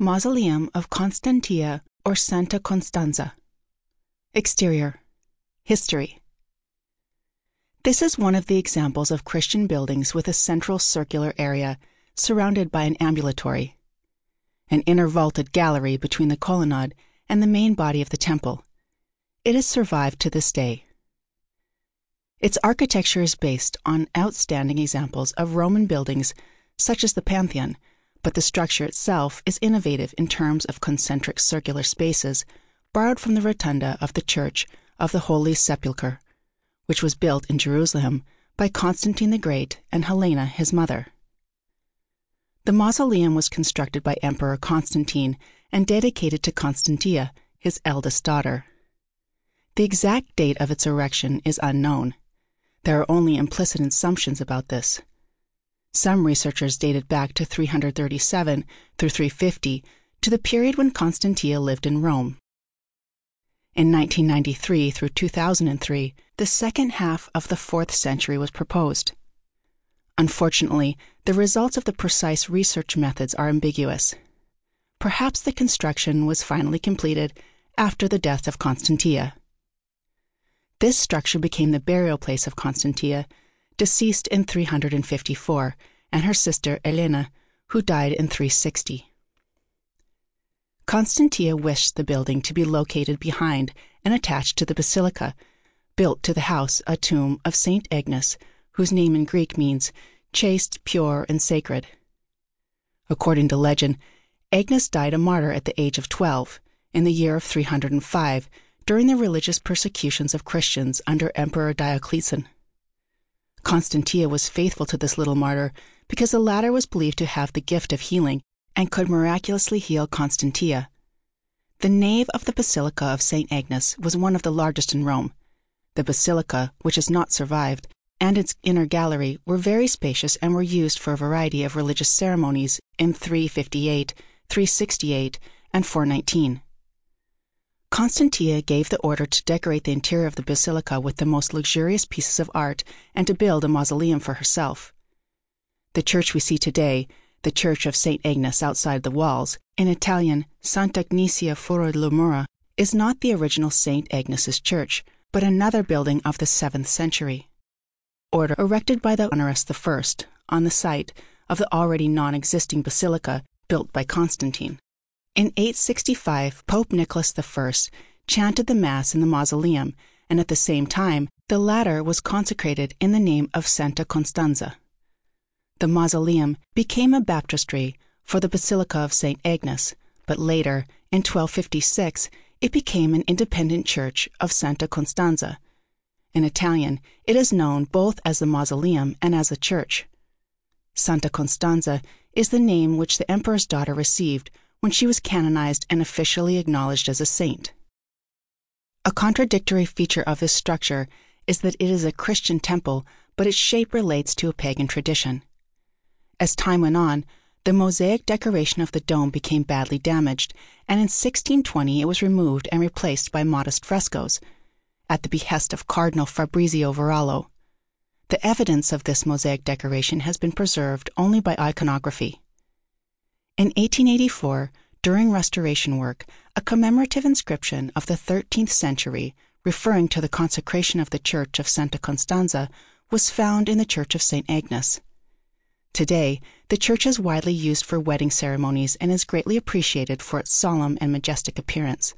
Mausoleum of Constantia or Santa Costanza. Exterior History This is one of the examples of Christian buildings with a central circular area surrounded by an ambulatory, an inner vaulted gallery between the colonnade and the main body of the temple. It has survived to this day. Its architecture is based on outstanding examples of Roman buildings such as the Pantheon, but the structure itself is innovative in terms of concentric circular spaces borrowed from the rotunda of the Church of the Holy Sepulchre, which was built in Jerusalem by Constantine the Great and Helena, his mother. The mausoleum was constructed by Emperor Constantine and dedicated to Constantia, his eldest daughter. The exact date of its erection is unknown. There are only implicit assumptions about this. Some researchers date it back to 337 through 350 to the period when Constantia lived in Rome. In 1993 through 2003, the second half of the 4th century was proposed. Unfortunately, the results of the precise research methods are ambiguous. Perhaps the construction was finally completed after the death of Constantia. This structure became the burial place of Constantia deceased in 354, and her sister Elena, who died in 360. Constantia wished the building to be located behind and attached to the basilica, built to the house a tomb of Saint Agnes, whose name in Greek means chaste, pure, and sacred. According to legend, Agnes died a martyr at the age of 12, in the year of 305, during the religious persecutions of Christians under Emperor Diocletian. Constantia was faithful to this little martyr because the latter was believed to have the gift of healing and could miraculously heal Constantia. The nave of the Basilica of St. Agnes was one of the largest in Rome. The basilica, which has not survived, and its inner gallery were very spacious and were used for a variety of religious ceremonies in 358, 368, and 419. Constantia gave the order to decorate the interior of the basilica with the most luxurious pieces of art and to build a mausoleum for herself. The church we see today, the Church of St. Agnes outside the walls, in Italian Sant'Agnese fuori le mura, is not the original St. Agnes's church, but another building of the 7th century. Order erected by the Honorius I on the site of the already non existing basilica built by Constantine. In 865, Pope Nicholas I chanted the Mass in the mausoleum, and at the same time, the latter was consecrated in the name of Santa Costanza. The mausoleum became a baptistry for the Basilica of St. Agnes, but later, in 1256, it became an independent church of Santa Costanza. In Italian, it is known both as the mausoleum and as a church. Santa Costanza is the name which the emperor's daughter received when she was canonized and officially acknowledged as a saint. A contradictory feature of this structure is that it is a Christian temple, but its shape relates to a pagan tradition. As time went on, the mosaic decoration of the dome became badly damaged, and in 1620 it was removed and replaced by modest frescoes, at the behest of Cardinal Fabrizio Veralli. The evidence of this mosaic decoration has been preserved only by iconography. In 1884, during restoration work, a commemorative inscription of the 13th century, referring to the consecration of the church of Santa Costanza, was found in the church of St. Agnes. Today, the church is widely used for wedding ceremonies and is greatly appreciated for its solemn and majestic appearance.